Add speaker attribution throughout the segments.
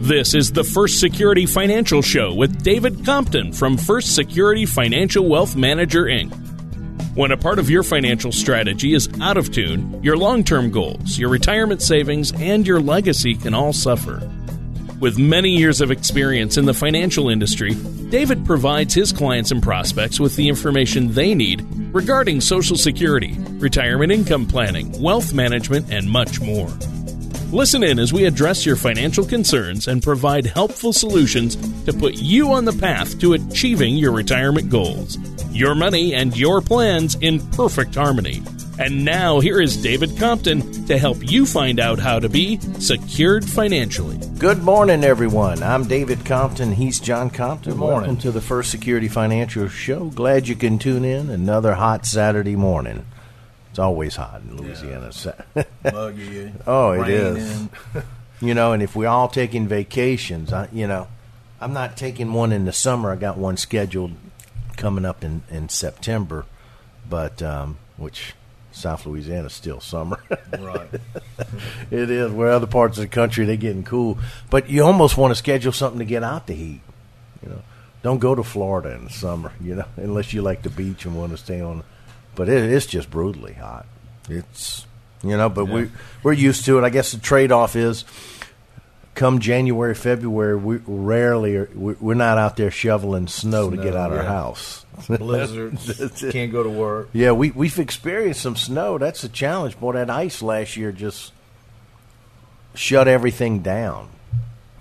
Speaker 1: This is the First Security Financial Show with David Compton from First Security Financial Wealth Manager, Inc. When a part of your financial strategy is out of tune, your long term goals, your retirement savings, and your legacy can all suffer. With many years of experience in the financial industry, David provides his clients and prospects with the information they need regarding Social Security, retirement income planning, wealth management, and much more. Listen in as we address your financial concerns and provide helpful solutions to put you on the path to achieving your retirement goals. Your money and your plans in perfect harmony. And now, here is David Compton to help you find out how to be secured financially.
Speaker 2: Good morning, everyone. I'm David Compton. He's John Compton.
Speaker 3: Good morning.
Speaker 2: Welcome to the First Security Financial Show. Glad you can tune in. Another hot Saturday morning. It's always hot in Louisiana.
Speaker 3: Muggy.
Speaker 2: oh, it is. You know, and if we're all taking vacations, I, you know, I'm not taking one in the summer. I got one scheduled coming up in, in September, but um, which South Louisiana's still summer.
Speaker 3: right.
Speaker 2: It is. Where other parts of the country they're getting cool, but you almost want to schedule something to get out the heat. You know, don't go to Florida in the summer. You know, unless you like the beach and want to stay on. But it, it's just brutally hot. It's you know, but we we're used to it. I guess the trade off is. Come January, February, we rarely are, we- we're not out there shoveling snow, to get out of
Speaker 3: our
Speaker 2: house.
Speaker 3: Blizzards. Can't go to work.
Speaker 2: Yeah, we we've experienced some snow. That's a challenge. Boy, that ice last year just shut everything down.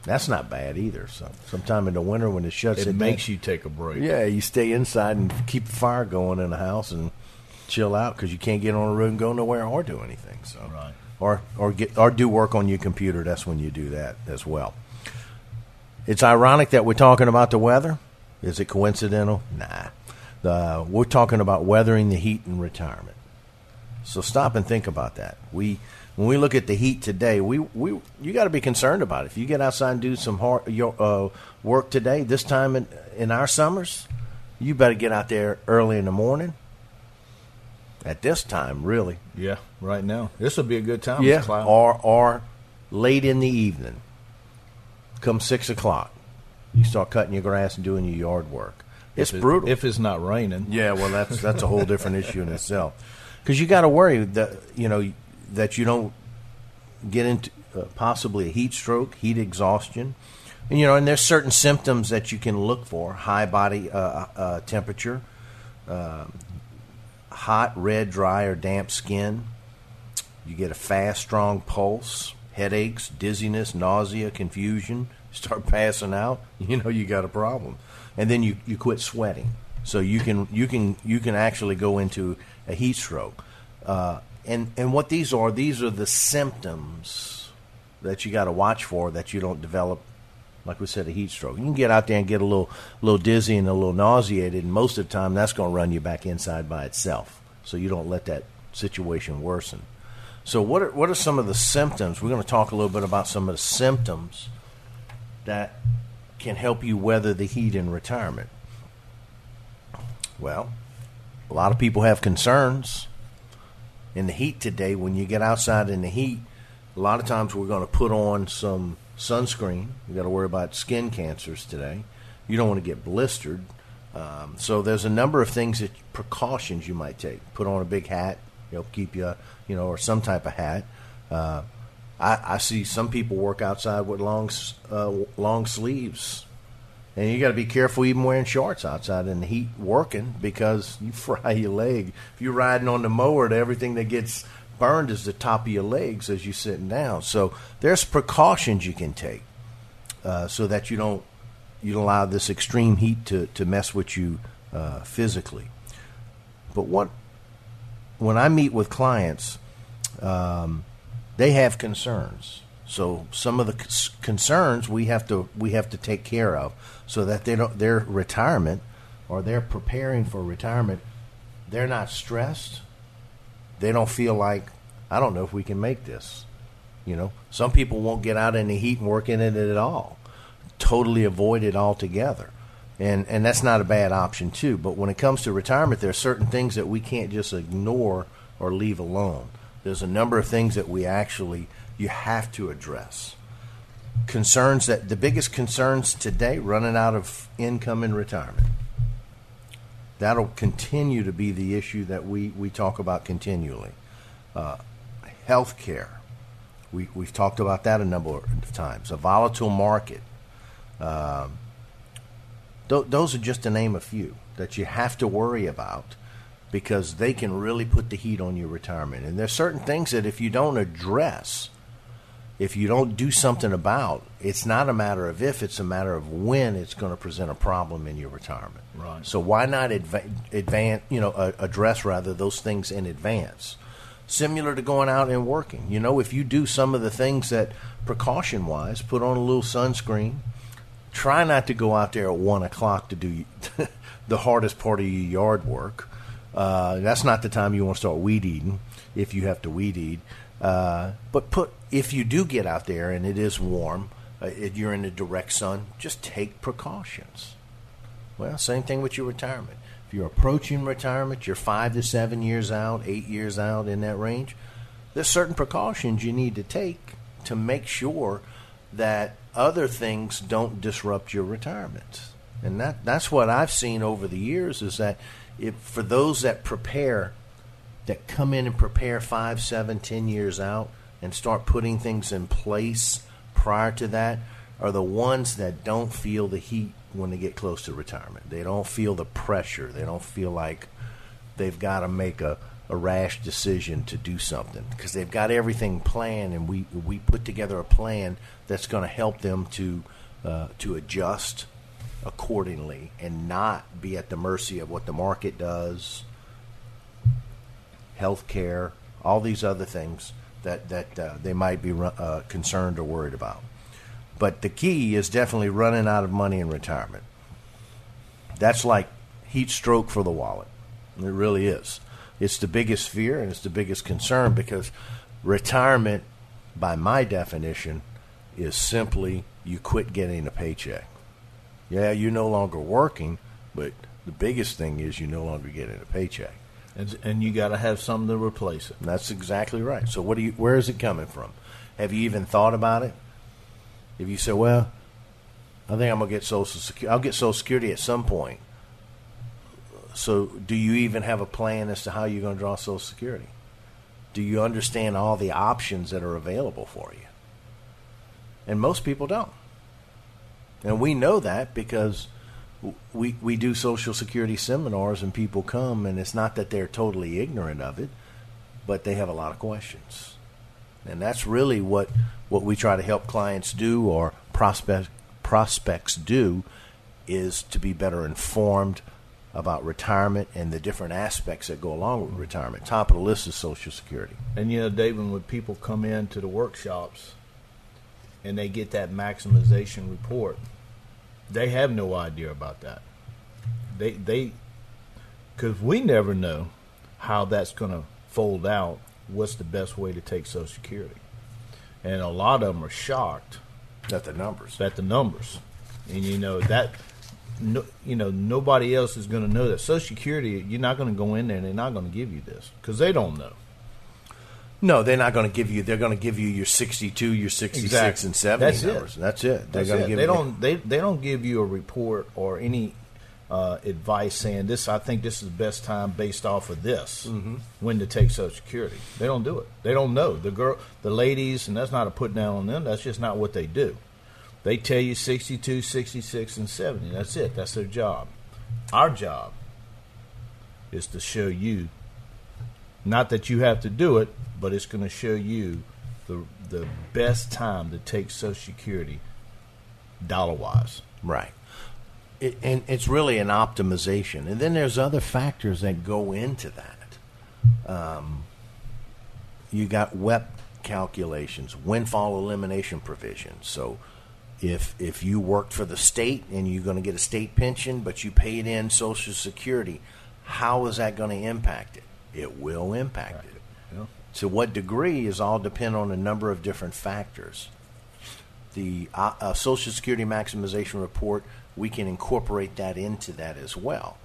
Speaker 2: That's not bad either. So sometime in the winter when it shuts
Speaker 3: It
Speaker 2: it,
Speaker 3: makes
Speaker 2: down,
Speaker 3: you take a break.
Speaker 2: yeah, you stay inside and keep the fire going in the house and chill out because you can't get on the road and go nowhere or do anything. So
Speaker 3: Right.
Speaker 2: or or get or do work on your computer. That's when you do that as well. It's ironic that we're talking about the weather. Is it coincidental? Nah. The, we're talking about weathering the heat in retirement. So stop and think about that. We when we look at the heat today, we, we you got to be concerned about it. If you get outside and do some hard your, uh, work today, this time in, in our summers, you better get out there early in the morning. At this time, really,
Speaker 3: Yeah. Right now, this will be a good time.
Speaker 2: yeah, or or late in the evening. Come six o'clock, you start cutting your grass and doing your yard work. It's
Speaker 3: If it-
Speaker 2: brutal.
Speaker 3: if it's not raining.
Speaker 2: yeah, well, that's that's a whole different issue in itself. Because you got to worry that you know that you don't get into uh, possibly a heat stroke, heat exhaustion, and you know, and there's certain symptoms that you can look for: high body uh, uh, temperature, um hot, red, dry, or damp skin. You get a fast, strong pulse, headaches, dizziness, nausea, confusion. Start passing out. You know you got a problem, and then you, you quit sweating. So you can you can you can actually go into a heat stroke. Uh, and and what these are these are the symptoms that you got to watch for that you don't develop like we said, a heat stroke. You can get out there and get a little, little dizzy and a little nauseated, and most of the time that's going to run you back inside by itself. So you don't let that situation worsen. So what are, what are some of the symptoms? We're going to talk a little bit about some of the symptoms that can help you weather the heat in retirement. Well, a lot of people have concerns in the heat today. When you get outside in the heat, a lot of times we're going to put on some sunscreen. You got to worry about skin cancers today. You don't want to get blistered. Um, so there's a number of things that precautions you might take. Put on a big hat, you know, keep you, you know, or some type of hat. Uh, I, I see some people work outside with long, uh, long sleeves, and you got to be careful even wearing shorts outside in the heat working because you fry your leg. If you're riding on the mower, to everything that gets burned is the top of your legs as you're sitting down. So there's precautions you can take uh, so that you don't you don't allow this extreme heat to, to mess with you uh, physically. But what when I meet with clients, um, they have concerns. So some of the concerns we have to we have to take care of so that they don't their retirement or they're preparing for retirement. They're not stressed. They don't feel like I don't know if we can make this. You know, some people won't get out in the heat and work in it at all. Totally avoid it altogether. And and that's not a bad option too. But when it comes to retirement, there are certain things that we can't just ignore or leave alone. There's a number of things that we actually you have to address. concerns that the biggest concerns today running out of income in retirement. That'll continue to be the issue that we, we talk about continually. Uh, Health care. We, we've talked about that a number of times. A volatile market. Um, th- those are just to name a few that you have to worry about because they can really put the heat on your retirement. And there's certain things that if you don't address, if you don't do something about, it's not a matter of if, it's a matter of when it's going to present a problem in your retirement.
Speaker 3: Right.
Speaker 2: So why not adva- advance, you know, uh, address rather those things in advance? Similar to going out and working. You know, if you do some of the things that precaution wise, put on a little sunscreen, try not to go out there at one o'clock to do the hardest part of your yard work. Uh, that's not the time you want to start weed eating if you have to weed eat. Uh, but put if you do get out there and it is warm, uh, you're in the direct sun, just take precautions. Well, same thing with your retirement. If you're approaching retirement, you're five to seven years out, eight years out in that range, there's certain precautions you need to take to make sure that other things don't disrupt your retirement. And that, that's what I've seen over the years is that if, for those that prepare, that come in and prepare five, seven, ten years out and start putting things in place prior to that, are the ones that don't feel the heat when they get close to retirement. They don't feel the pressure. They don't feel like they've got to make a, a rash decision to do something because they've got everything planned, and we we put together a plan that's going to help them to uh, to adjust accordingly and not be at the mercy of what the market does, health care, all these other things that that uh, they might be uh, concerned or worried about. But the key is definitely running out of money in retirement. That's like heat stroke for the wallet. It really is. It's the biggest fear and it's the biggest concern because retirement, by my definition, is simply you quit getting a paycheck. Yeah, you're no longer working, but the biggest thing is you're no longer getting a paycheck.
Speaker 3: And, and you got to have something to replace it.
Speaker 2: That's exactly right. So, what do you? Where is it coming from? Have you even thought about it? If you say, "Well, I think I'm gonna get Social Security. I'll get Social Security at some point." So, do you even have a plan as to how you're going to draw Social Security? Do you understand all the options that are available for you? And most people don't. And we know that because we we do social security seminars and people come and it's not that they're totally ignorant of it, but they have a lot of questions. And that's really what what we try to help clients do or prospect prospects do is to be better informed about retirement and the different aspects that go along with retirement. Top of the list is Social Security.
Speaker 3: And you know, David, when people come into the workshops and they get that maximization report, they have no idea about that. They they because we never know how that's going to fold out. What's the best way to take Social Security? And a lot of them are shocked
Speaker 2: at the numbers.
Speaker 3: At the numbers, and you know that. No, you know nobody else is going to know that Social Security. You're not going to go in there and they're not going to give you this because they don't know.
Speaker 2: No, they're not going to give you. They're going to give you your 62, your 66, exactly. and 70
Speaker 3: That's
Speaker 2: numbers.
Speaker 3: It.
Speaker 2: That's it.
Speaker 3: They're
Speaker 2: going to give
Speaker 3: they
Speaker 2: you.
Speaker 3: don't. They they don't give you a report or any uh, advice saying this. I think this is the best time based off of this
Speaker 2: mm-hmm.
Speaker 3: when to take Social Security. They don't do it. They don't know the girl, the ladies, and that's not a put down on them. That's just not what they do. They tell you 62, 66, and 70. That's it. That's their job. Our job is to show you, not that you have to do it, but it's going to show you the the best time to take Social Security dollar wise.
Speaker 2: Right. It, and it's really an optimization, and then there's other factors that go into that. Um, you got WEP calculations, windfall elimination provisions. So, if if you worked for the state and you're going to get a state pension, but you paid in Social Security, how is that going to impact it? It will impact it.
Speaker 3: Yeah.
Speaker 2: To what degree is all depend on a number of different factors. The uh, uh, Social Security maximization report, we can incorporate that into that as well.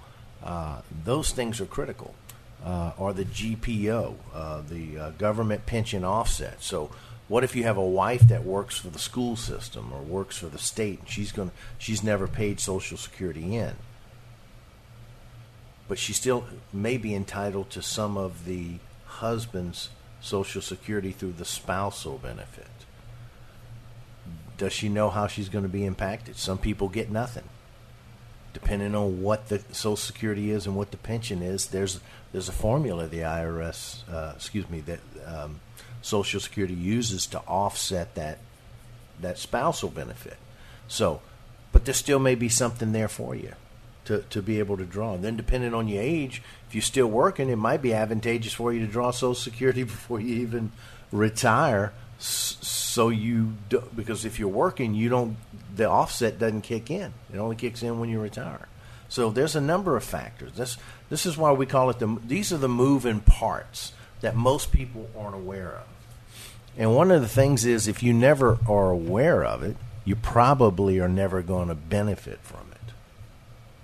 Speaker 2: Uh, those things are critical. Uh, or the GPO, uh, the uh, government pension offset. So What if you have a wife that works for the school system or works for the state and she's going she's never paid social security in. But she still may be entitled to some of the husband's social security through the spousal benefit. Does she know how she's going to be impacted? Some people get nothing. Depending on what the Social Security is and what the pension is, there's there's a formula the IRS, uh, excuse me, that um, Social Security uses to offset that that spousal benefit. So, but there still may be something there for you to, to be able to draw. And then, depending on your age, if you're still working, it might be advantageous for you to draw Social Security before you even retire. So you do, because if you're working, you don't the offset doesn't kick in. It only kicks in when you retire. So there's a number of factors. This this is why we call it the these are the moving parts that most people aren't aware of. And one of the things is if you never are aware of it, you probably are never going to benefit from.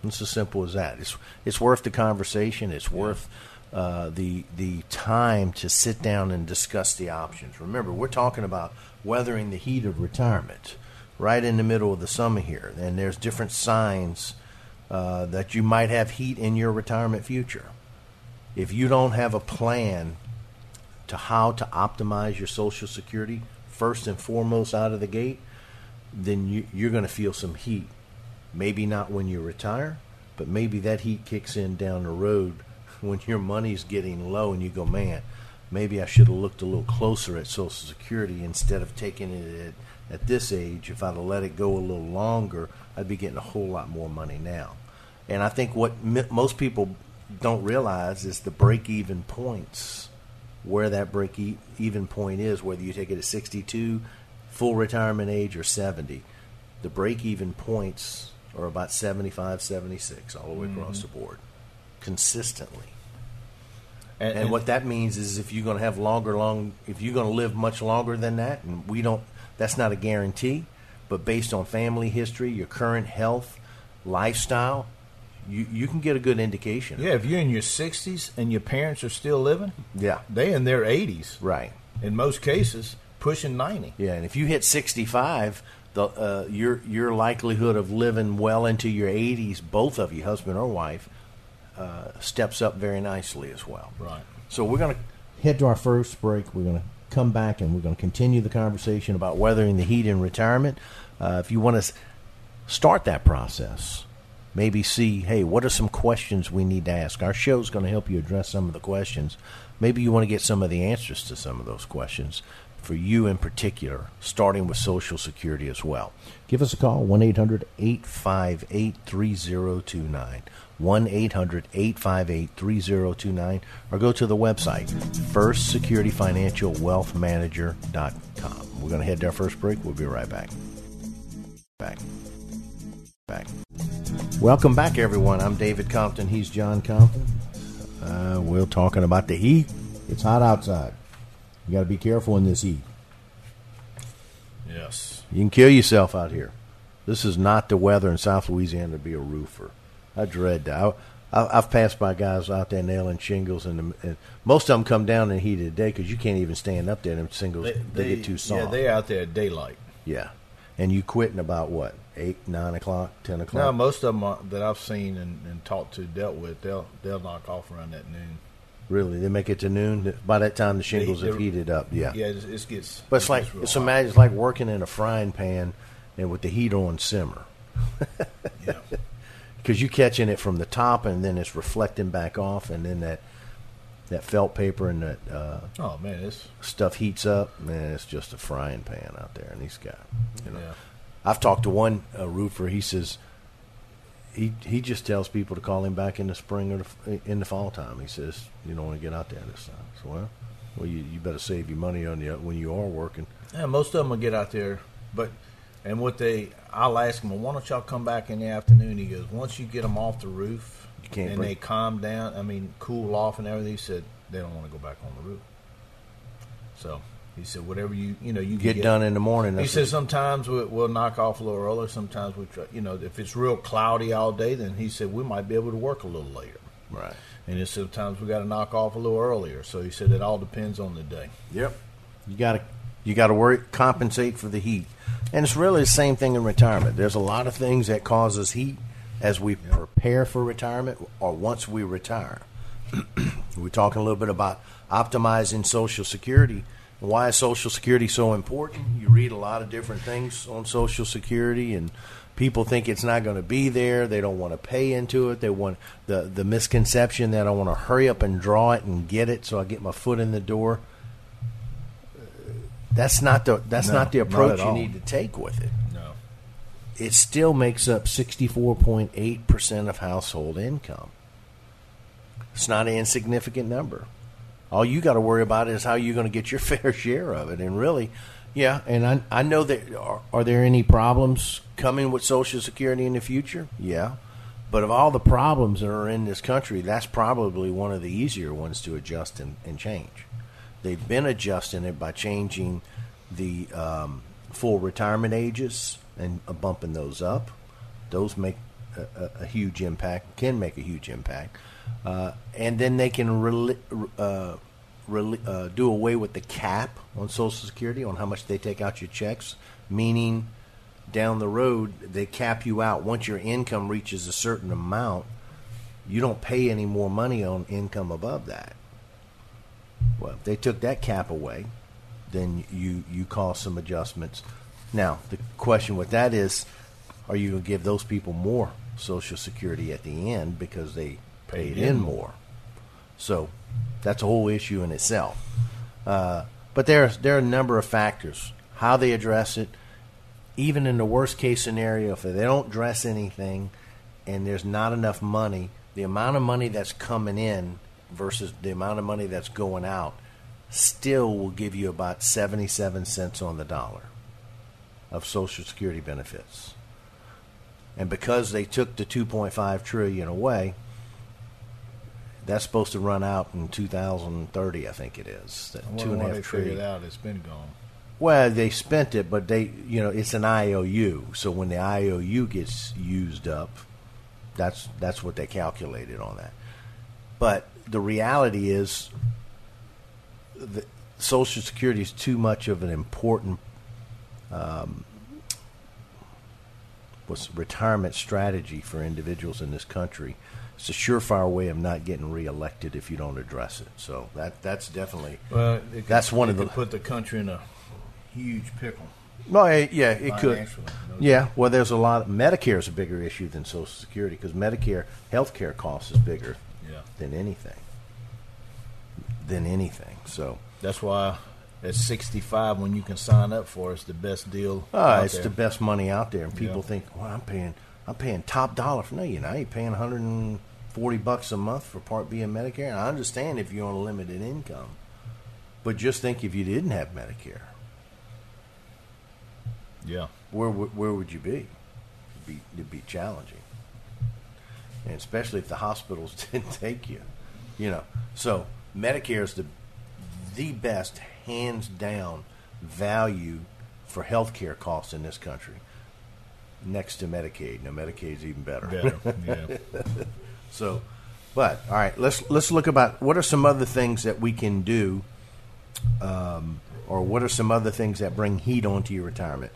Speaker 2: It's as simple as that. It's it's worth the conversation. It's worth uh, the the time to sit down and discuss the options. Remember, we're talking about weathering the heat of retirement, right in the middle of the summer here, and there's different signs uh, that you might have heat in your retirement future. If you don't have a plan to how to optimize your Social Security first and foremost out of the gate, then you, you're going to feel some heat. Maybe not when you retire, but maybe that heat kicks in down the road when your money's getting low and you go, man, maybe I should have looked a little closer at Social Security instead of taking it at, at this age. If I'd have let it go a little longer, I'd be getting a whole lot more money now. And I think what most people don't realize is the break even points where that break even point is, whether you take it at 62, full retirement age, or 70. The break even points are about 75, 76 all the way mm-hmm. across the board consistently. And, and, and, what that means is if you're going to have longer, long, if you're going to live much longer than that, and we don't, that's not a guarantee, but based on family history, your current health, lifestyle, you, you can get a good indication.
Speaker 3: Yeah, if you're in your 60s and your parents are still living,
Speaker 2: yeah,
Speaker 3: they in their 80s,
Speaker 2: right?
Speaker 3: In most cases, pushing 90.
Speaker 2: Yeah, and if you hit 65, the uh, your your likelihood of living well into your 80s, both of you, husband or wife, uh, steps up very nicely as well.
Speaker 3: Right.
Speaker 2: So we're going to head to our first break. We're going to come back and we're going to continue the conversation about weathering the heat in retirement. Uh, if you want to start that process maybe see, hey, what are some questions we need to ask? Our show is going to help you address some of the questions. Maybe you want to get some of the answers to some of those questions for you in particular, starting with Social Security as well. Give us a call, 1 800 858 3029. 1 800 858 3029, or go to the website, firstsecurityfinancialwealthmanager.com. We're going to head to our first break. We'll be right back. Back. Back. Welcome back, everyone. I'm David Compton. He's John Compton. Uh, we're talking about the heat. It's hot outside. You got to be careful in this heat.
Speaker 3: Yes.
Speaker 2: You can kill yourself out here. This is not the weather in South Louisiana to be a roofer. I dread that. I, have passed by guys out there nailing shingles, and, the, and, most of them come down in the heat of the day because you can't even stand up there. Them shingles they, they, they, get too soft.
Speaker 3: Yeah, they're out there at daylight.
Speaker 2: Yeah, and you quitting about what eight, nine o'clock, ten o'clock.
Speaker 3: No, most of them are, that I've seen and, and talked to, dealt with, they'll they'll knock off around that noon.
Speaker 2: Really, they make it to noon. By that time, the shingles have heated up. Yeah,
Speaker 3: yeah, it, it gets.
Speaker 2: But it's
Speaker 3: it
Speaker 2: like it's imagine it's like working in a frying pan and with the heat on simmer. yeah, because you're catching it from the top and then it's reflecting back off, and then that that felt paper and that uh,
Speaker 3: oh man, this
Speaker 2: stuff heats up. Man, it's just a frying pan out there, and these guys, you know. Yeah. I've talked to one uh, roofer. He says he he just tells people to call him back in the spring or the, in the fall time. He says you don't want to get out there this time. So well, well you, you better save your money on you when you are working.
Speaker 3: Yeah, most of them will get out there, but and what they I'll ask them, well, why don't y'all come back in the afternoon? He goes, once you get them off the roof you can't and break. they calm down, I mean, cool off and everything. He said they don't want to go back on the roof. So he said, "Whatever you you know you
Speaker 2: get, get, done in the morning."
Speaker 3: He said, "Sometimes we'll, we'll, knock off a little earlier. Sometimes we try. You know, if it's real cloudy all day, then he said we might be able to work a little later."
Speaker 2: Right.
Speaker 3: And he sometimes we got to knock off a little earlier. So he said it all depends on the day.
Speaker 2: Yep. You got to. You got to worry, compensate for the heat, and it's really the same thing in retirement. There's a lot of things that causes heat as we prepare for retirement or once we retire. We're talking a little bit about optimizing Social Security. Why is Social Security so important? You read a lot of different things on Social Security, and people think it's not going to be there. They don't want to pay into it. They want the the misconception that I want to hurry up and draw it and get it, so I get my foot in the door. That's not the that's
Speaker 3: No,
Speaker 2: not the approach
Speaker 3: at
Speaker 2: you need to take with it
Speaker 3: No.
Speaker 2: it still makes up 64.8% of household income. It's not an insignificant number. All you got to worry about is how you're going to get your fair share of it. And really, yeah, and I, I know that are, are there any problems coming with Social Security in the future? Yeah. But of all the problems that are in this country, that's probably one of the easier ones to adjust and, and change. They've been adjusting it by changing the um, full retirement ages and uh, bumping those up. Those make a, a, a huge impact, can make a huge impact. Uh, and then they can reli- uh, uh, do away with the cap on Social Security on how much they take out your checks, meaning down the road they cap you out. Once your income reaches a certain amount, you don't pay any more money on income above that. Well, if they took that cap away, then you you cause some adjustments. Now, the question with that is, are you going to give those people more Social Security at the end because they paid, in more? So that's a whole issue in itself. Uh, but there there are a number of factors. How they address it, even in the worst case scenario, if they don't address anything and there's not enough money, the amount of money that's coming in versus the amount of money that's going out still will give you about 77 cents on the dollar of Social Security benefits. And because they took the 2.5 trillion away, that's supposed to run out in 2030, I think it is. That two and a half
Speaker 3: they
Speaker 2: trillion.
Speaker 3: figured out it's been gone.
Speaker 2: Well, they spent it, but they, you know, it's an IOU. So when the IOU gets used up, that's that's what they calculated on that. But the reality is, the Social Security is too much of an important um, what's retirement strategy for individuals in this country. It's a surefire way of not getting reelected if you don't address it. So that that's definitely
Speaker 3: Well, could,
Speaker 2: That's one of the-
Speaker 3: could put the country in a huge pickle.
Speaker 2: no, it, yeah, it could.
Speaker 3: financially.
Speaker 2: Yeah, well, there's a lot. Of, Medicare is a bigger issue than Social Security because Medicare health care costs is bigger
Speaker 3: Yeah.
Speaker 2: than anything. Than anything. So,
Speaker 3: That's why at 65, when you can sign up for it, it's the best deal.
Speaker 2: uh, it's
Speaker 3: there.
Speaker 2: the best money out there, and people
Speaker 3: Yeah.
Speaker 2: think, "Well, I'm paying, I'm paying top dollar for no, you're not. You're paying 140 bucks a month for Part B of Medicare. And I understand if you're on a limited income, but just think if you didn't have Medicare,
Speaker 3: Yeah.
Speaker 2: where would- where would you be? It'd be, it'd be challenging, and especially if the hospitals didn't take you, you know. So Medicare is the the best, hands down, value for health care costs in this country, next to Medicaid. Now Medicaid's even better.
Speaker 3: Better. yeah.
Speaker 2: So, but all right, let's let's look about what are some other things that we can do, um, or what are some other things that bring heat onto your retirement.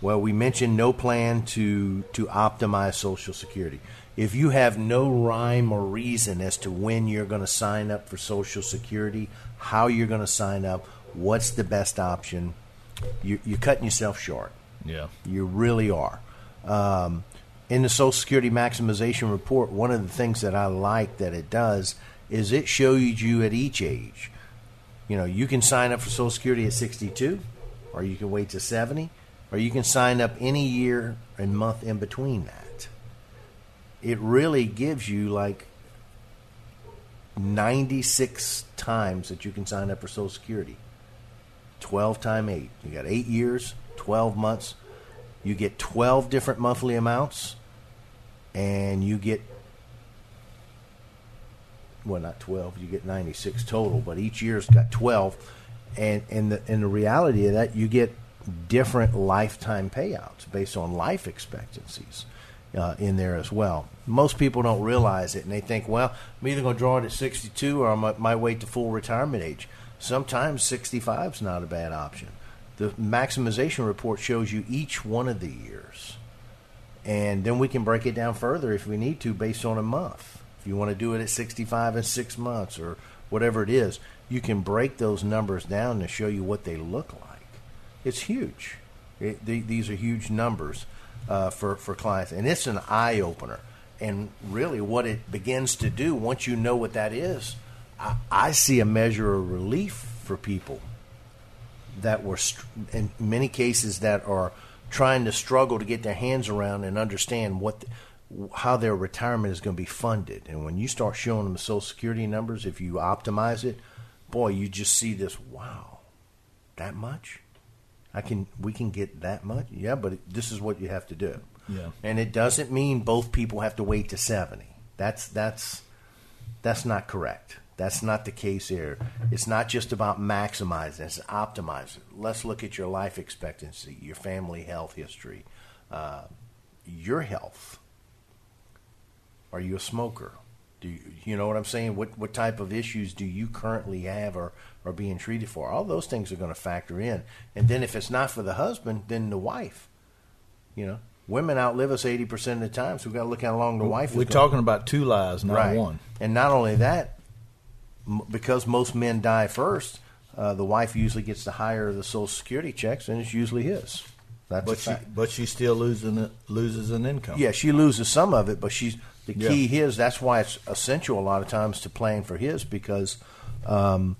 Speaker 2: Well, we mentioned no plan to to optimize Social Security. If you have no rhyme or reason as to when you're going to sign up for Social Security, how you're going to sign up, what's the best option, you, you're cutting yourself short.
Speaker 3: Yeah.
Speaker 2: You really are. Um, in the Social Security Maximization Report, one of the things that I like that it does is it shows you at each age. You know, you can sign up for Social Security at 62, or you can wait to 70, or you can sign up any year and month in between that. It really gives you like 96 times that you can sign up for Social Security. 12 times 8. You got 8 years, 12 months. You get 12 different monthly amounts, and you get, well, not 12, you get 96 total, but each year's got 12. And, and, the, and the reality of that, you get different lifetime payouts based on life expectancies uh, in there as well. Most people don't realize it, and they think, well, I'm either going to draw it at 62 or I might, might wait to full retirement age. Sometimes 65 is not a bad option. The maximization report shows you each one of the years. And then we can break it down further if we need to based on a month. If you want to do it at 65 and 6 months or whatever it is, you can break those numbers down to show you what they look like. It's huge. It, the, these are huge numbers uh, for, for clients, and it's an eye opener. And really, what it begins to do once you know what that is, I, I see a measure of relief for people that were, in many cases, that are trying to struggle to get their hands around and understand what. The, how their retirement is going to be funded. And when you start showing them the Social Security numbers, if you optimize it, boy, you just see this. Wow, that much? I can we can get that much? Yeah, but this is what you have to do.
Speaker 3: Yeah.
Speaker 2: And it doesn't mean both people have to wait to 70. That's that's that's not correct. That's not the case here. It's not just about maximizing, it's optimizing. Let's look at your life expectancy, your family health history, uh, your health. Are you a smoker? Do you, you know what I'm saying? What what type of issues do you currently have or are being treated for? All those things are going to factor in. And then if it's not for the husband, then the wife. You know, women outlive us 80% of the time, so we've got to look how long the wife
Speaker 3: We're
Speaker 2: is
Speaker 3: talking
Speaker 2: going.
Speaker 3: about two lives, not
Speaker 2: right.
Speaker 3: one.
Speaker 2: And not only that, m- because most men die first, uh, the wife usually gets the higher of the Social Security checks, and it's usually his. That's
Speaker 3: But she, but she still losing loses an income.
Speaker 2: Yeah, she loses some of it, but she's the
Speaker 3: Yeah.
Speaker 2: key his. That's why it's essential a lot of times to plan for his because um,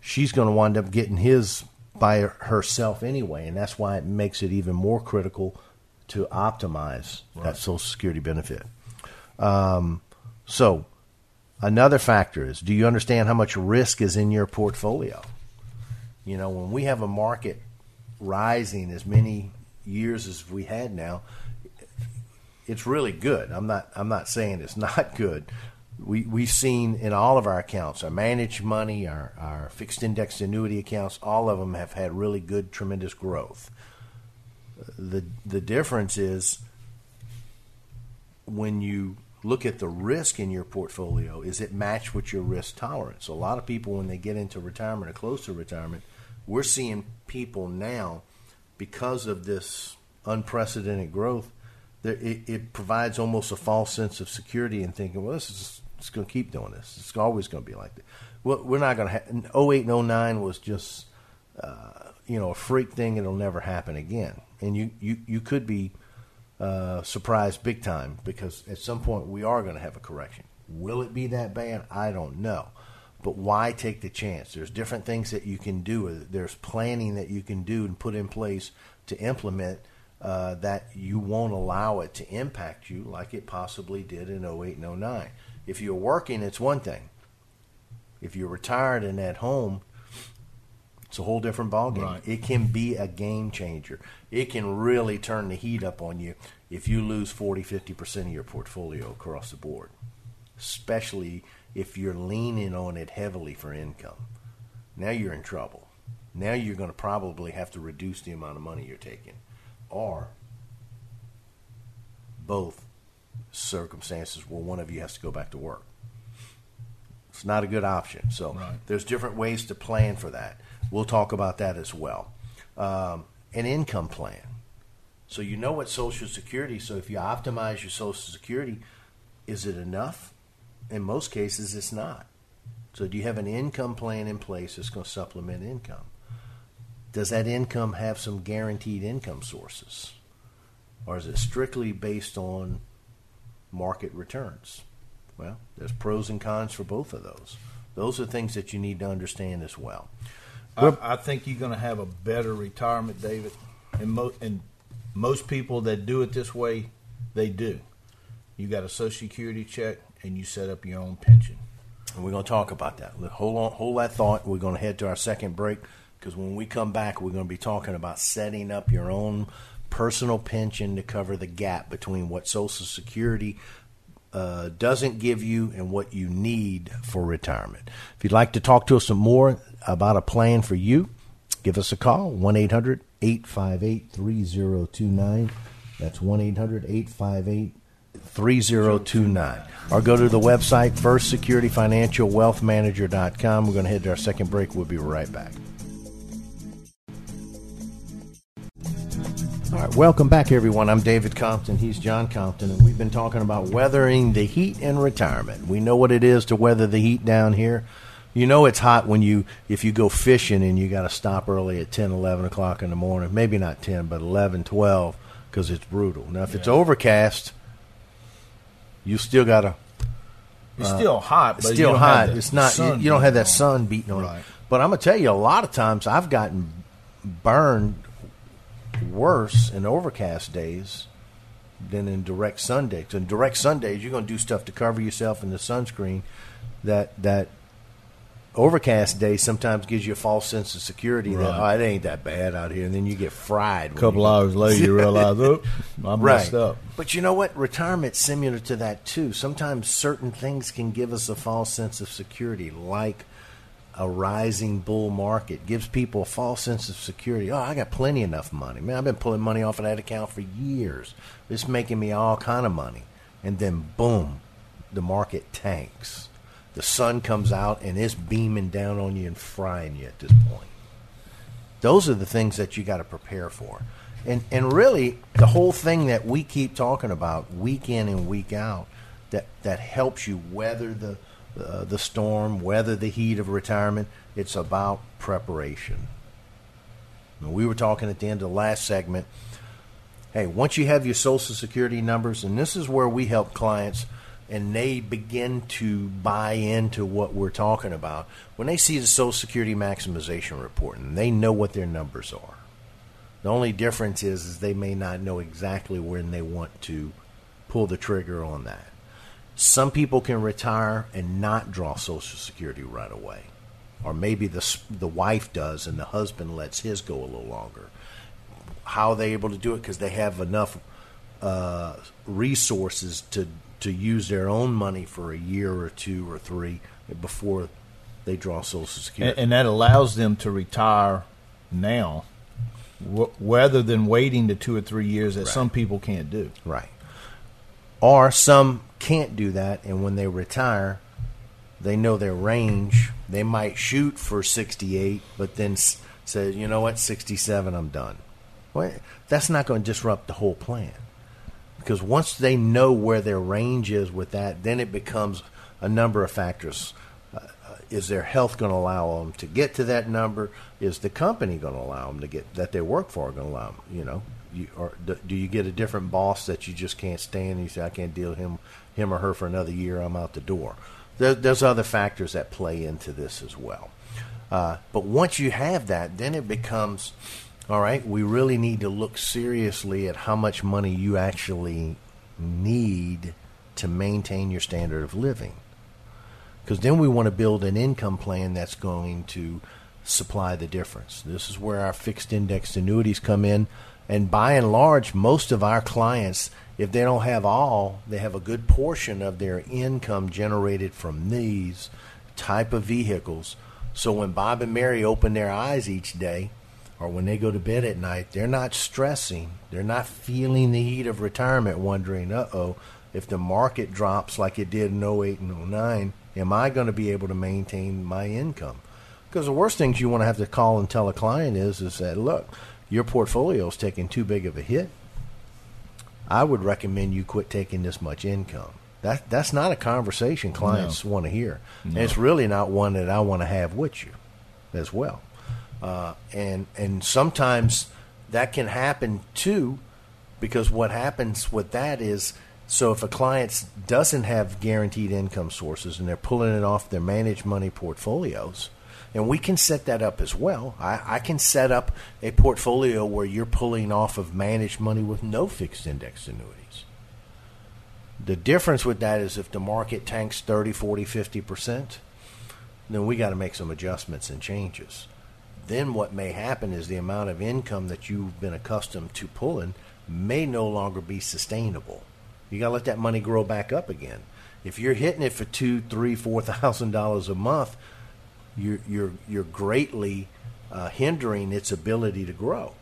Speaker 2: she's going to wind up getting his by herself anyway, and that's why it makes it even more critical to optimize that Social Security benefit. Um, so, another factor is: Do you understand how much risk is in your portfolio? You know, when we have a market rising as many years as we had now, it's really good. I'm not I'm not saying it's not good. We we've seen in all of our accounts, our managed money, our, our fixed index annuity accounts, all of them have had really good, tremendous growth. The the difference is when you look at the risk in your portfolio, is it match with your risk tolerance? A lot of people when they get into retirement or close to retirement, we're seeing people now because of this unprecedented growth it, it provides almost a false sense of security and thinking, well, this is it's going to keep doing this. It's always going to be like that. Well, we're not going to. have 08 and 09 was just uh, you know a freak thing. It'll never happen again. And you you you could be uh, surprised big time because at some point we are going to have a correction. Will it be that bad? I don't know. But why take the chance? There's different things that you can do. There's planning that you can do and put in place to implement uh, that you won't allow it to impact you like it possibly did in 08 and 09. If you're working, it's one thing. If you're retired and at home, it's a whole different ballgame.
Speaker 3: Right.
Speaker 2: It can be a game changer. It can really turn the heat up on you if you lose 40, 50% of your portfolio across the board, especially if you're leaning on it heavily for income. Now you're in trouble. Now you're going to probably have to reduce the amount of money you're taking or both circumstances where one of you has to go back to work. It's not a good option. So
Speaker 3: Right.
Speaker 2: there's different ways to plan for that. We'll talk about that as well. Um, an income plan. So you know what Social Security. So if you optimize your Social Security, is it enough? In most cases, it's not. So do you have an income plan in place that's going to supplement income? Does that income have some guaranteed income sources? Or is it strictly based on market returns? Well, there's pros and cons for both of those. Those are things that you need to understand as well.
Speaker 3: I, I think you're going to have a better retirement, David. And, mo- and most people that do it this way, they do. You got a Social Security check, and you set up your own pension.
Speaker 2: And we're going to talk about that. Hold on, hold that thought. We're going to head to our second break because when we come back, we're going to be talking about setting up your own personal pension to cover the gap between what Social Security uh, doesn't give you and what you need for retirement. If you'd like to talk to us some more about a plan for you, give us a call 1 800 858 3029. That's 1 800 858 3029. Or go to the website firstsecurityfinancialwealthmanager.com. We're going to head to our second break. We'll be right back. Right, welcome back, everyone. I'm David Compton. He's John Compton, and we've been talking about weathering the heat in retirement. We know what it is to weather the heat down here. You know it's hot when you if you go fishing and you got to stop early at 10, 11 o'clock in the morning. Maybe not 10, but 11, 12 because it's brutal. Now, if it's overcast, you still got to
Speaker 3: It's still hot, but
Speaker 2: it's
Speaker 3: you
Speaker 2: still hot. It's not. You, you don't have that sun beating on
Speaker 3: Right.
Speaker 2: it. But I'm gonna tell you, a lot of times I've gotten burned worse in overcast days than in direct sun days. In direct sun days, you're gonna do stuff to cover yourself in the sunscreen. That that overcast day sometimes gives you a false sense of security that oh, it ain't that bad out here, and then you get fried.
Speaker 3: A couple hours later, you realize, oh, I'm messed up.
Speaker 2: but you know what? Retirement's similar to that too. Sometimes certain things can give us a false sense of security, like a rising bull market gives people a false sense of security. Oh, I got plenty enough money. Man, I've been pulling money off of that account for years. It's making me all kind of money. And then boom, the market tanks. The sun comes out and it's beaming down on you and frying you at this point those are the things that you got to prepare for. And and really the whole thing that we keep talking about week in and week out that that helps you weather the uh, the storm, weather the heat of retirement, it's about preparation. And we were talking at the end of the last segment. Hey, once you have your social security numbers and this is where we help clients and they begin to buy into what we're talking about when they see the social security maximization report and they know what their numbers are the only difference is, is they may not know exactly when they want to pull the trigger on that some people can retire and not draw social security right away or maybe the the wife does and the husband lets his go a little longer how are they able to do it because they have enough uh, resources to to use their own money for a year or two or three before they draw Social Security.
Speaker 3: And, and that allows them to retire now, w- rather than waiting the two or three years that
Speaker 2: Right.
Speaker 3: some people can't do.
Speaker 2: right. Or some can't do that, and when they retire, they know their range. They might shoot for 68, but then say, you know what, 67, I'm done. Well, that's not going to disrupt the whole plan. because once they know where their range is with that, then it becomes a number of factors. Uh, uh, is their health going to allow them to get to that number? Is the company going to allow them to get that they work for going to allow them? You know, you, or do, do you get a different boss that you just can't stand? And you say, I can't deal with him, him or her for another year. I'm out the door. There, there's other factors that play into this as well. Uh, but once you have that, then it becomes all right. We really need to look seriously at how much money you actually need to maintain your standard of living. Because then we want to build an income plan that's going to supply the difference. This is where our fixed index annuities come in. And by and large, most of our clients, if they don't have all, they have a good portion of their income generated from these type of vehicles. So when Bob and Mary open their eyes each day, or when they go to bed at night, they're not stressing. They're not feeling the heat of retirement, wondering, uh oh, if the market drops like it did in 08 and 09, am I going to be able to maintain my income? Because the worst things you want to have to call and tell a client is, is that, look, your portfolio is taking too big of a hit. I would recommend you quit taking this much income. That that's not a conversation clients want to hear, and it's really not one that I want to have with you, as well. Uh, and and sometimes that can happen too, because what happens with that is, so if a client doesn't have guaranteed income sources and they're pulling it off their managed money portfolios, and we can set that up as well. I, I can set up a portfolio where you're pulling off of managed money with no fixed index annuities. The difference with that is if the market tanks 30, 40, 50%, then we got to make some adjustments and changes. Then what may happen is the amount of income that you've been accustomed to pulling may no longer be sustainable. You got to let that money grow back up again. If you're hitting it for two, three, four thousand dollars a month, you're you're you're greatly uh, hindering its ability to grow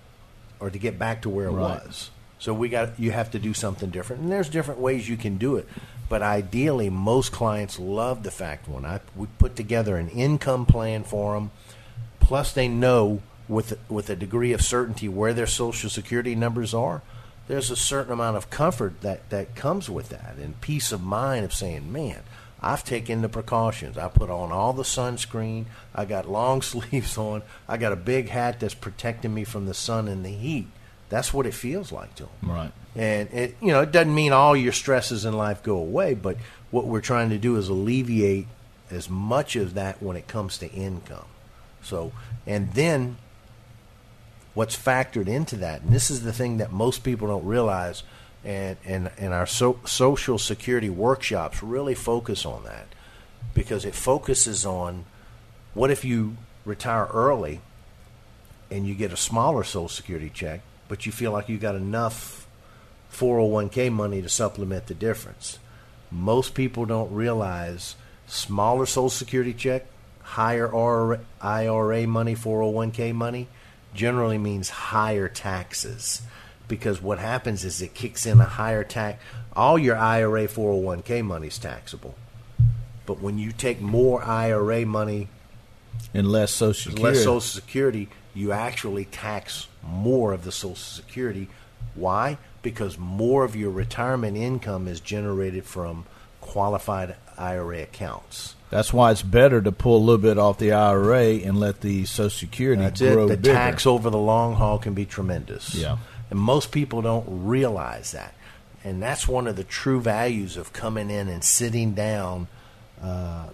Speaker 2: or to get back to where it
Speaker 3: Right.
Speaker 2: was. So we got you have to do something different, and there's different ways you can do it. But ideally, most clients love the fact when I we put together an income plan for them, plus they know with with a degree of certainty where their social security numbers are, there's a certain amount of comfort that that comes with that and peace of mind of saying, man, I've taken the precautions. I put on all the sunscreen. I got long sleeves on. I got a big hat that's protecting me from the sun and the heat. That's what it feels like to them.
Speaker 3: Right.
Speaker 2: And it, you know, it doesn't mean all your stresses in life go away, but what we're trying to do is alleviate as much of that when it comes to income. So, and then what's factored into that, and this is the thing that most people don't realize, and and, and our so, social security workshops really focus on that because it focuses on what if you retire early and you get a smaller social security check, but you feel like you got enough 401k money to supplement the difference. Most people don't realize smaller social security check, higher IRA money, 401k money generally means higher taxes because what happens is it kicks in a higher tax. All your IRA 401k money is taxable, but when you take more IRA money
Speaker 3: and less Social Security,
Speaker 2: less Social Security, you actually tax more of the Social Security. Why? Because more of your retirement income is generated from qualified IRA accounts.
Speaker 3: That's why it's better to pull a little bit off the IRA and let the Social Security
Speaker 2: That's
Speaker 3: grow
Speaker 2: it. The
Speaker 3: bigger.
Speaker 2: tax over the long haul can be tremendous.
Speaker 3: Yeah.
Speaker 2: And most people don't realize that. And that's one of the true values of coming in and sitting down uh,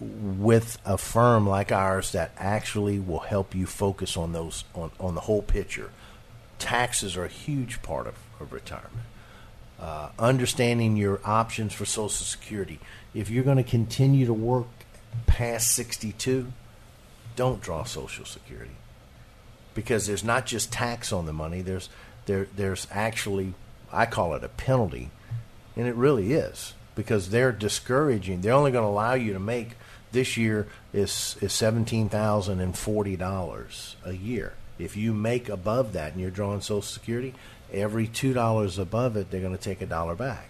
Speaker 2: with a firm like ours that actually will help you focus on those on, on the whole picture. Taxes are a huge part of, of retirement. Uh, understanding your options for Social Security. If you're going to continue to work past 62, don't draw Social Security because there's not just tax on the money. There's there there's actually I call it a penalty, and it really is because they're discouraging. They're only going to allow you to make this year is is seventeen thousand and forty dollars a year. If you make above that and you're drawing Social Security, every two dollars above it, they're going to take a dollar back.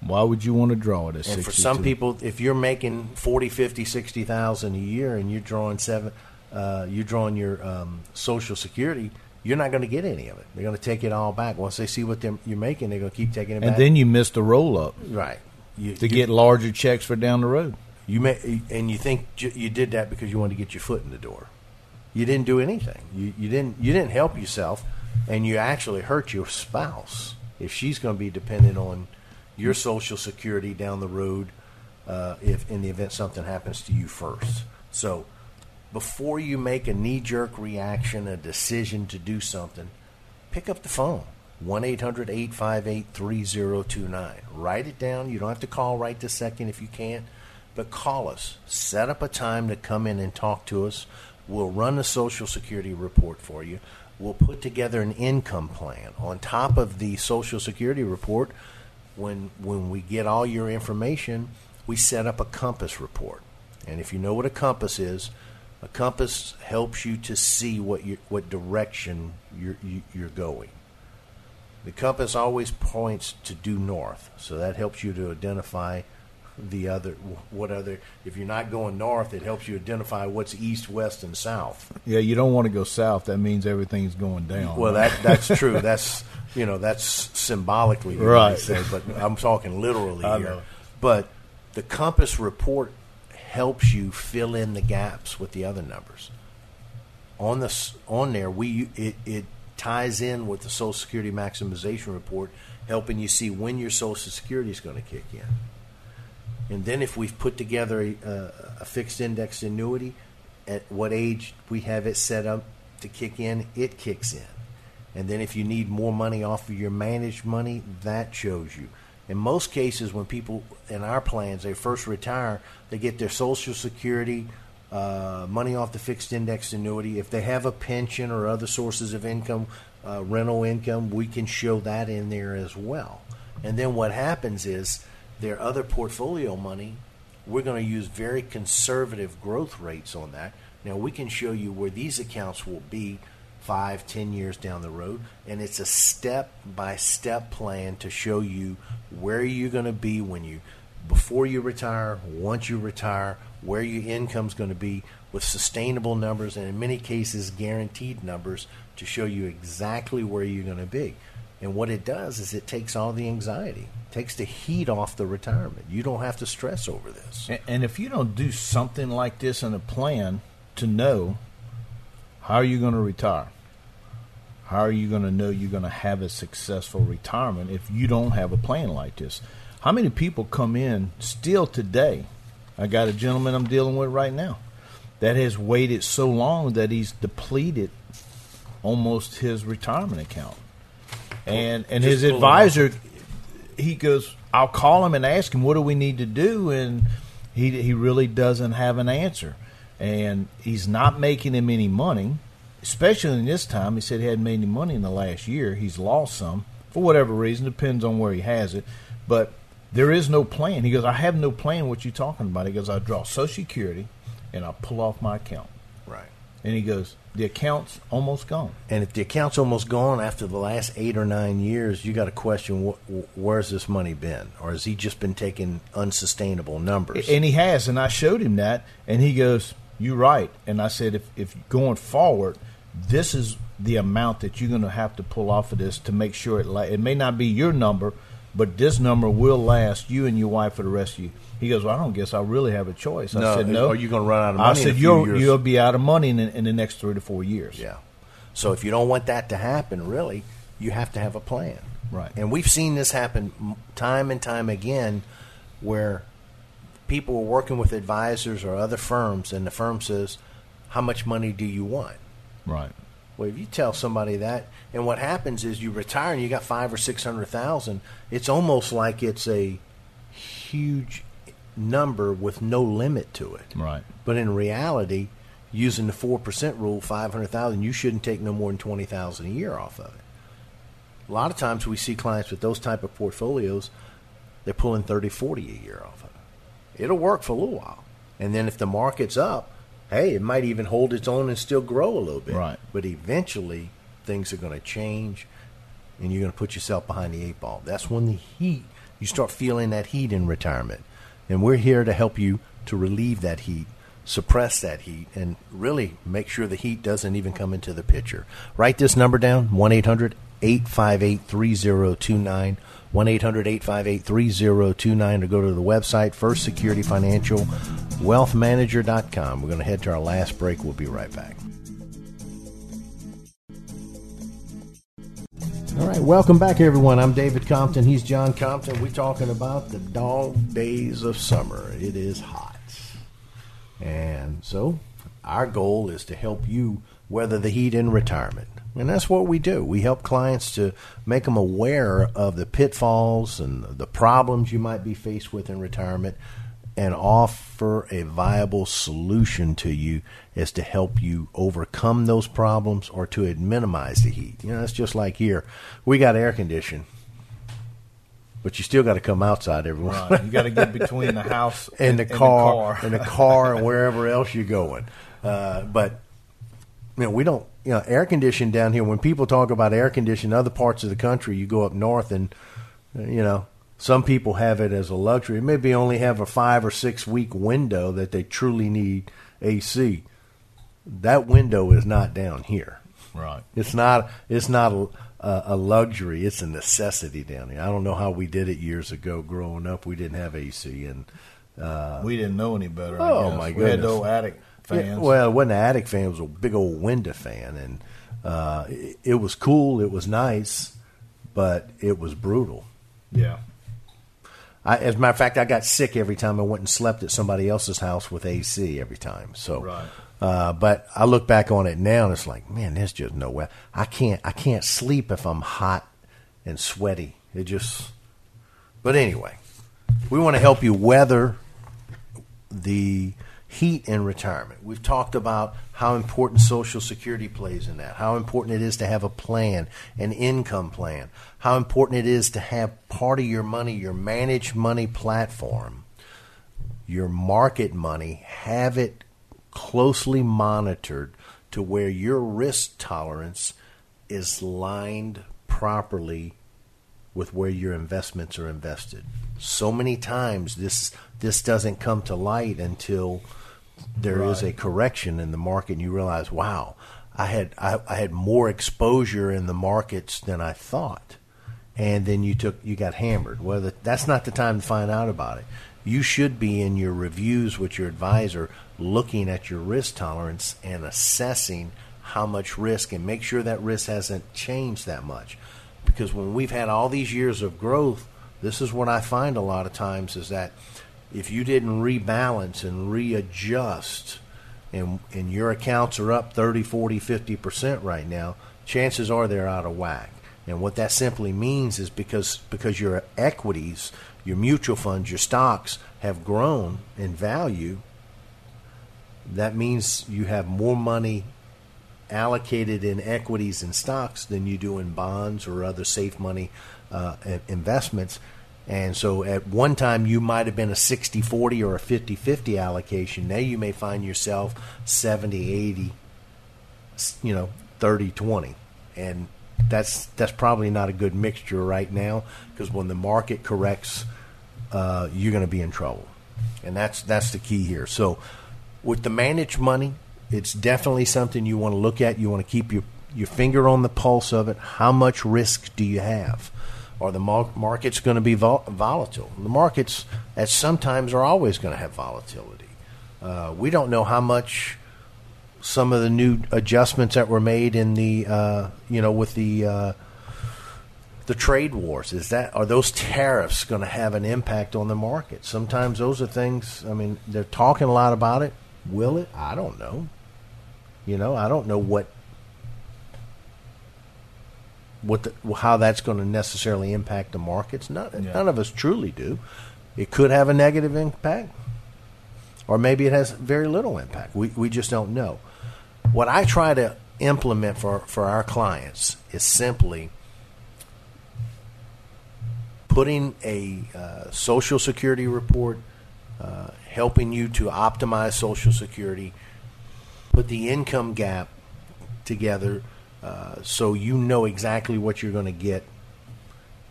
Speaker 3: Why would you want to draw it at
Speaker 2: And for some people, if you're making forty, fifty, sixty thousand a year and you're drawing seven, uh, you're drawing your um, Social Security, you're not going to get any of it. They're going to take it all back. Once they see what they're- you're making, they're going to keep taking it
Speaker 3: And
Speaker 2: back.
Speaker 3: And then you miss the roll up
Speaker 2: right, you,
Speaker 3: to
Speaker 2: you-
Speaker 3: get larger checks for down the road.
Speaker 2: You may, and you think you did that because you wanted to get your foot in the door. You didn't do anything. You, you didn't. You didn't help yourself, and you actually hurt your spouse if she's going to be dependent on your social security down the road. Uh, if in the event something happens to you first, so before you make a knee jerk reaction, a decision to do something, pick up the phone. 1 800 858 3029. Write it down. You don't have to call right this second if you can't, but call us. Set up a time to come in and talk to us. We'll run a Social Security report for you. We'll put together an income plan. On top of the Social Security report, when, when we get all your information, we set up a compass report. And if you know what a compass is, a compass helps you to see what you, what direction you're, you, you're going. The compass always points to due north, so that helps you to identify the other what other. If you're not going north, it helps you identify what's east, west, and south.
Speaker 3: Yeah, you don't want to go south. That means everything's going down.
Speaker 2: Well, that that's true. That's you know that's symbolically
Speaker 3: Right.
Speaker 2: say, but I'm talking literally
Speaker 3: I
Speaker 2: here.
Speaker 3: know.
Speaker 2: But the compass report helps you fill in the gaps with the other numbers. On this on there, we it it ties in with the Social Security maximization report, helping you see when your Social Security is going to kick in. And then if we've put together a, a, a fixed index annuity, at what age we have it set up to kick in, it kicks in. And then if you need more money off of your managed money, that shows you. In most cases, when people in our plans they first retire, they get their Social Security, uh, money off the fixed index annuity. If they have a pension or other sources of income, uh, rental income, we can show that in there as well. And then what happens is their other portfolio money, we're going to use very conservative growth rates on that. Now we can show you where these accounts will be five, ten years down the road, and it's a step by step plan to show you where you're going to be when you before you retire, once you retire, where your income's going to be, with sustainable numbers and in many cases guaranteed numbers to show you exactly where you're going to be. And what it does is it takes all the anxiety, takes the heat off the retirement. You don't have to stress over this.
Speaker 3: And, if you don't do something like this in a plan to know how are you going to retire? How are you going to know you're going to have a successful retirement if you don't have a plan like this? How many people come in still today? I got a gentleman I'm dealing with right now that has waited so long that he's depleted almost his retirement account. And and
Speaker 2: Just
Speaker 3: his advisor he goes, I'll call him and ask him what do we need to do and he he really doesn't have an answer. And he's not making him any money, especially in this time. He said he hadn't made any money in the last year. He's lost some for whatever reason, depends on where he has it. But there is no plan. He goes, I have no plan what you talking about. He goes, I draw Social Security and I pull off my account.
Speaker 2: Right.
Speaker 3: And he goes, the account's almost gone.
Speaker 2: And if the account's almost gone after the last eight or nine years, you got to question wh- where's this money been, or has he just been taking unsustainable numbers?
Speaker 3: And he has, and I showed him that, and he goes, "You're right." And I said, "If if going forward, this is the amount that you're going to have to pull off of this to make sure it la- it may not be your number, but this number will last you and your wife for the rest of you." He goes, "Well, I don't guess I really have a choice." I
Speaker 2: No,
Speaker 3: said, "No."
Speaker 2: are you gonna run out of
Speaker 3: I
Speaker 2: money in
Speaker 3: said, "You'll
Speaker 2: years?"
Speaker 3: you'll be out of money in, the- in the next three to four years."
Speaker 2: Yeah. So if you don't want that to happen, really, you have to have a plan.
Speaker 3: Right.
Speaker 2: And we've seen this happen time and time again where people are working with advisors or other firms, and the firm says, How much money do you want?
Speaker 3: Right.
Speaker 2: Well, if you tell somebody that, and what happens is you retire and you got five or six hundred thousand, it's almost like it's a huge number with no limit to it.
Speaker 3: Right.
Speaker 2: But in reality, using the four percent rule, five hundred thousand, you shouldn't take no more than twenty thousand a year off of it. A lot of times we see clients with those type of portfolios, they're pulling 30, 40 a year off of it. It'll work for a little while. And then if the market's up, hey, it might even hold its own and still grow a little bit.
Speaker 3: Right.
Speaker 2: But eventually things are going to change and you're going to put yourself behind the eight ball. That's when the heat, you start feeling that heat in retirement. And we're here to help you to relieve that heat, suppress that heat, and really make sure the heat doesn't even come into the picture. Write this number down 1 800 858 3029. 1 800 858 3029 or go to the website First Security Financial wealthmanager.com. We're going to head to our last break. We'll be right back. All right, welcome back, everyone. I'm David Compton. He's John Compton. We're talking about the dog days of summer. It is hot. And so, our goal is to help you weather the heat in retirement. And that's what we do. We help clients to make them aware of the pitfalls and the problems you might be faced with in retirement and offer a viable solution to you as to help you overcome those problems or to minimize the heat. You know, it's just like here. We got air conditioning, but you still got to come outside every once
Speaker 3: Right. You got to get between the house
Speaker 2: and the
Speaker 3: and
Speaker 2: car,
Speaker 3: the
Speaker 2: and the car, and wherever else you're going. Uh, but you know, we don't. You know, air conditioning down here. When people talk about air conditioning, other parts of the country, you go up north, and you know, some people have it as a luxury. Maybe only have a five or six week window that they truly need AC. That window is not down here.
Speaker 3: Right.
Speaker 2: It's not. It's not a, a, luxury. It's a necessity down here. I don't know how we did it years ago. Growing up, we didn't have AC, and uh,
Speaker 3: We didn't know any better.
Speaker 2: Oh, my
Speaker 3: We had
Speaker 2: goodness.
Speaker 3: no attic fans.
Speaker 2: Yeah, well, it wasn't an attic fan; it was a big old window fan, and uh, it, it was cool. It was nice, but it was brutal.
Speaker 3: yeah.
Speaker 2: I, as a matter of fact, I got sick every time I went and slept at somebody else's house with AC every time. So,
Speaker 3: Right.
Speaker 2: uh, but I look back on it now, and it's like, man, there's just no way. I can't. I can't sleep if I'm hot and sweaty. It just. But anyway, we want to help you weather the heat in retirement. We've talked about how important Social Security plays in that, how important it is to have a plan, an income plan, how important it is to have part of your money, your managed money platform, your market money, have it closely monitored to where your risk tolerance is lined properly with where your investments are invested. So many times this this doesn't come to light until there is
Speaker 3: Right.
Speaker 2: a correction in the market, and you realize, wow, I had I, I had more exposure in the markets than I thought, and then you took you got hammered. Well, that- that's not the time to find out about it. You should be in your reviews with your advisor, looking at your risk tolerance and assessing how much risk, and make sure that risk hasn't changed that much. Because when we've had all these years of growth, this is what I find a lot of times is that if you didn't rebalance and readjust and and your accounts are up 30 40 50% right now chances are they're out of whack and what that simply means is because because your equities your mutual funds your stocks have grown in value that means you have more money allocated in equities and stocks than you do in bonds or other safe money uh, investments. And so at one time you might have been a 60 40 or a 50 50 allocation. Now you may find yourself 70 80, s- you know, 30 20. And that's that's probably not a good mixture right now because when the market corrects, uh, you're going to be in trouble. And that's that's the key here. So with the managed money, it's definitely something you want to look at. You want to keep your your finger on the pulse of it. How much risk do you have? Are the markets going to be vol- volatile? The markets, at sometimes, are always going to have volatility. Uh, we don't know how much some of the new adjustments that were made in the, uh, you know, with the uh, the trade wars. Is that are those tariffs going to have an impact on the market? Sometimes those are things. I mean, they're talking a lot about it. Will it? I don't know. You know, I don't know what what the, how that's going to necessarily impact the markets. None,
Speaker 3: Yeah.
Speaker 2: none of us truly do. It could have a negative impact, or maybe it has very little impact. We we just don't know. What I try to implement for for our clients is simply putting a uh, social security report, uh, helping you to optimize social security, put the income gap together uh, so you know exactly what you're going to get,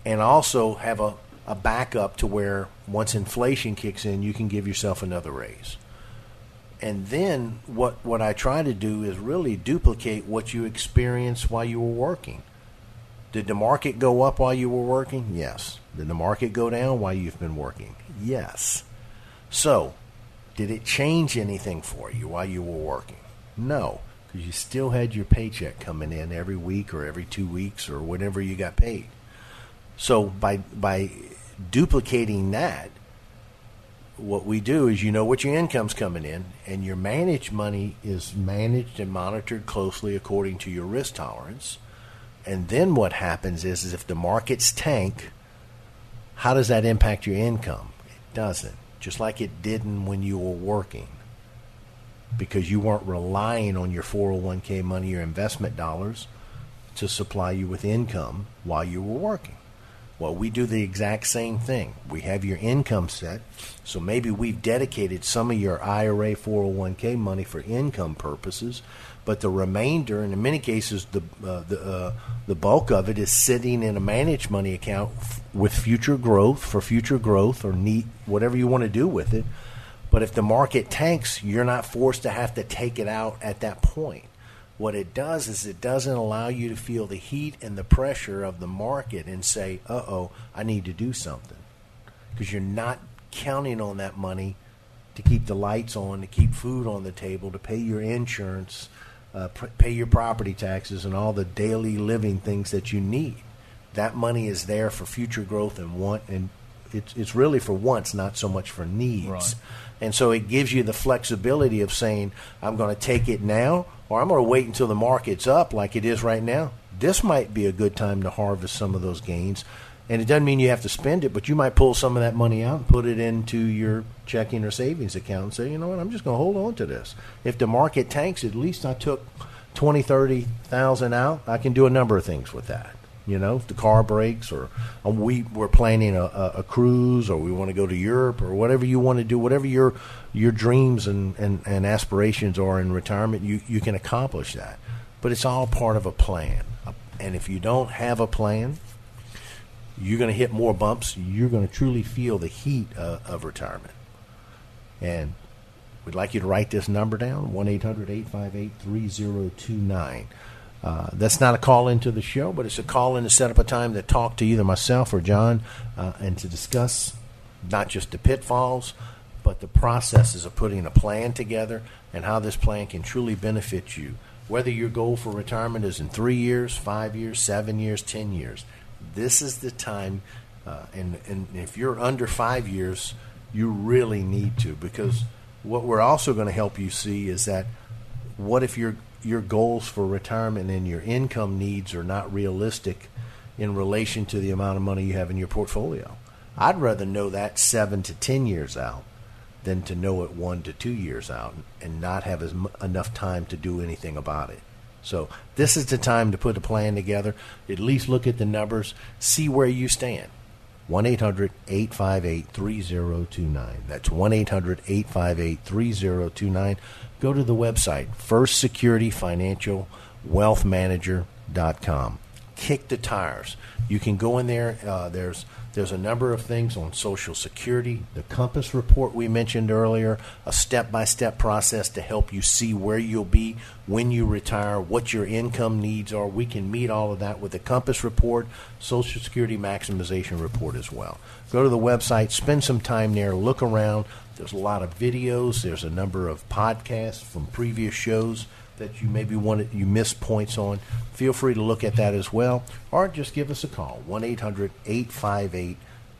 Speaker 2: and also have a, a backup to where once inflation kicks in, you can give yourself another raise. And then what, what I try to do is really duplicate what you experienced while you were working. Did the market go up while you were working? Yes. Did the market go down while you've been working? Yes. So, did it change anything for you while you were working? No, you still had your paycheck coming in every week or every two weeks or whenever you got paid. So by by duplicating that, what we do is you know what your income's coming in, and your managed money is managed and monitored closely according to your risk tolerance. And then what happens is, is if the markets tank, how does that impact your income? It doesn't. Just like it didn't when you were working. Because you weren't relying on your 401k money, your investment dollars, to supply you with income while you were working. Well, we do the exact same thing. We have your income set, so maybe we've dedicated some of your IRA 401k money for income purposes, but the remainder, and in many cases, the uh, the uh, the bulk of it is sitting in a managed money account f- with future growth for future growth or need whatever you want to do with it. But if the market tanks, you're not forced to have to take it out at that point. What it does is it doesn't allow you to feel the heat and the pressure of the market and say, uh oh, I need to do something. Because you're not counting on that money to keep the lights on, to keep food on the table, to pay your insurance, uh, pr- pay your property taxes, and all the daily living things that you need. That money is there for future growth and want, and it's it's really for wants, not so much for needs.
Speaker 3: Right.
Speaker 2: And so it gives you the flexibility of saying, I'm going to take it now, or I'm going to wait until the market's up like it is right now. This might be a good time to harvest some of those gains. And it doesn't mean you have to spend it, but you might pull some of that money out and put it into your checking or savings account and say, you know what, I'm just going to hold on to this. If the market tanks, at least I took 20, 30,000 out. I can do a number of things with that. You know, if the car breaks, or um, we we're planning a, a, a cruise, or we want to go to Europe, or whatever you want to do, whatever your your dreams and, and, and aspirations are in retirement, you, you can accomplish that. But it's all part of a plan. And if you don't have a plan, you're going to hit more bumps. You're going to truly feel the heat uh, of retirement. And we'd like you to write this number down 1 800 858 3029. Uh, that's not a call into the show, but it's a call in to set up a time to talk to either myself or John uh, and to discuss not just the pitfalls, but the processes of putting a plan together and how this plan can truly benefit you. Whether your goal for retirement is in three years, five years, seven years, ten years, this is the time. Uh, and, and if you're under five years, you really need to because what we're also going to help you see is that what if your your goals for retirement and your income needs are not realistic in relation to the amount of money you have in your portfolio. I'd rather know that seven to ten years out than to know it one to two years out and not have as m- enough time to do anything about it. So this is the time to put a plan together. At least look at the numbers, see where you stand. 1 800 858 3029. That's 1 800 858 3029. Go to the website, First Security Financial Wealth Manager.com. Kick the tires. You can go in there. Uh, there's there's a number of things on Social Security, the Compass report we mentioned earlier, a step by step process to help you see where you'll be when you retire, what your income needs are. We can meet all of that with the Compass report, Social Security maximization report as well. Go to the website, spend some time there, look around. There's a lot of videos, there's a number of podcasts from previous shows that you maybe wanted you missed points on, feel free to look at that as well, or just give us a call 1 800 858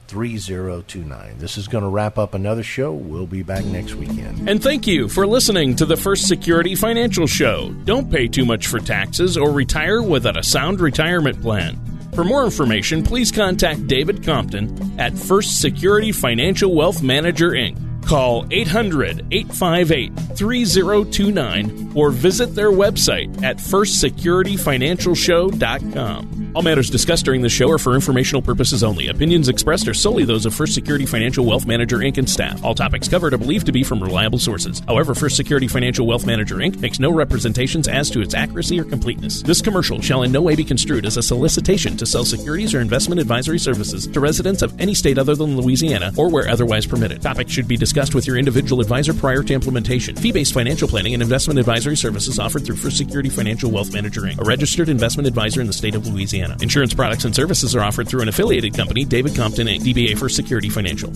Speaker 2: 3029. This is going to wrap up another show. We'll be back next weekend.
Speaker 1: And thank you for listening to the First Security Financial Show. Don't pay too much for taxes or retire without a sound retirement plan. For more information, please contact David Compton at First Security Financial Wealth Manager Inc. Call 800 858 3029 or visit their website at firstsecurityfinancialshow.com. All matters discussed during the show are for informational purposes only. Opinions expressed are solely those of First Security Financial Wealth Manager Inc. and staff. All topics covered are believed to be from reliable sources. However, First Security Financial Wealth Manager Inc. makes no representations as to its accuracy or completeness. This commercial shall in no way be construed as a solicitation to sell securities or investment advisory services to residents of any state other than Louisiana or where otherwise permitted. Topics should be discussed with your individual advisor prior to implementation. Fee based financial planning and investment advisory services offered through First Security Financial Wealth Manager Inc., a registered investment advisor in the state of Louisiana. Insurance products and services are offered through an affiliated company, David Compton Inc., DBA First Security Financial.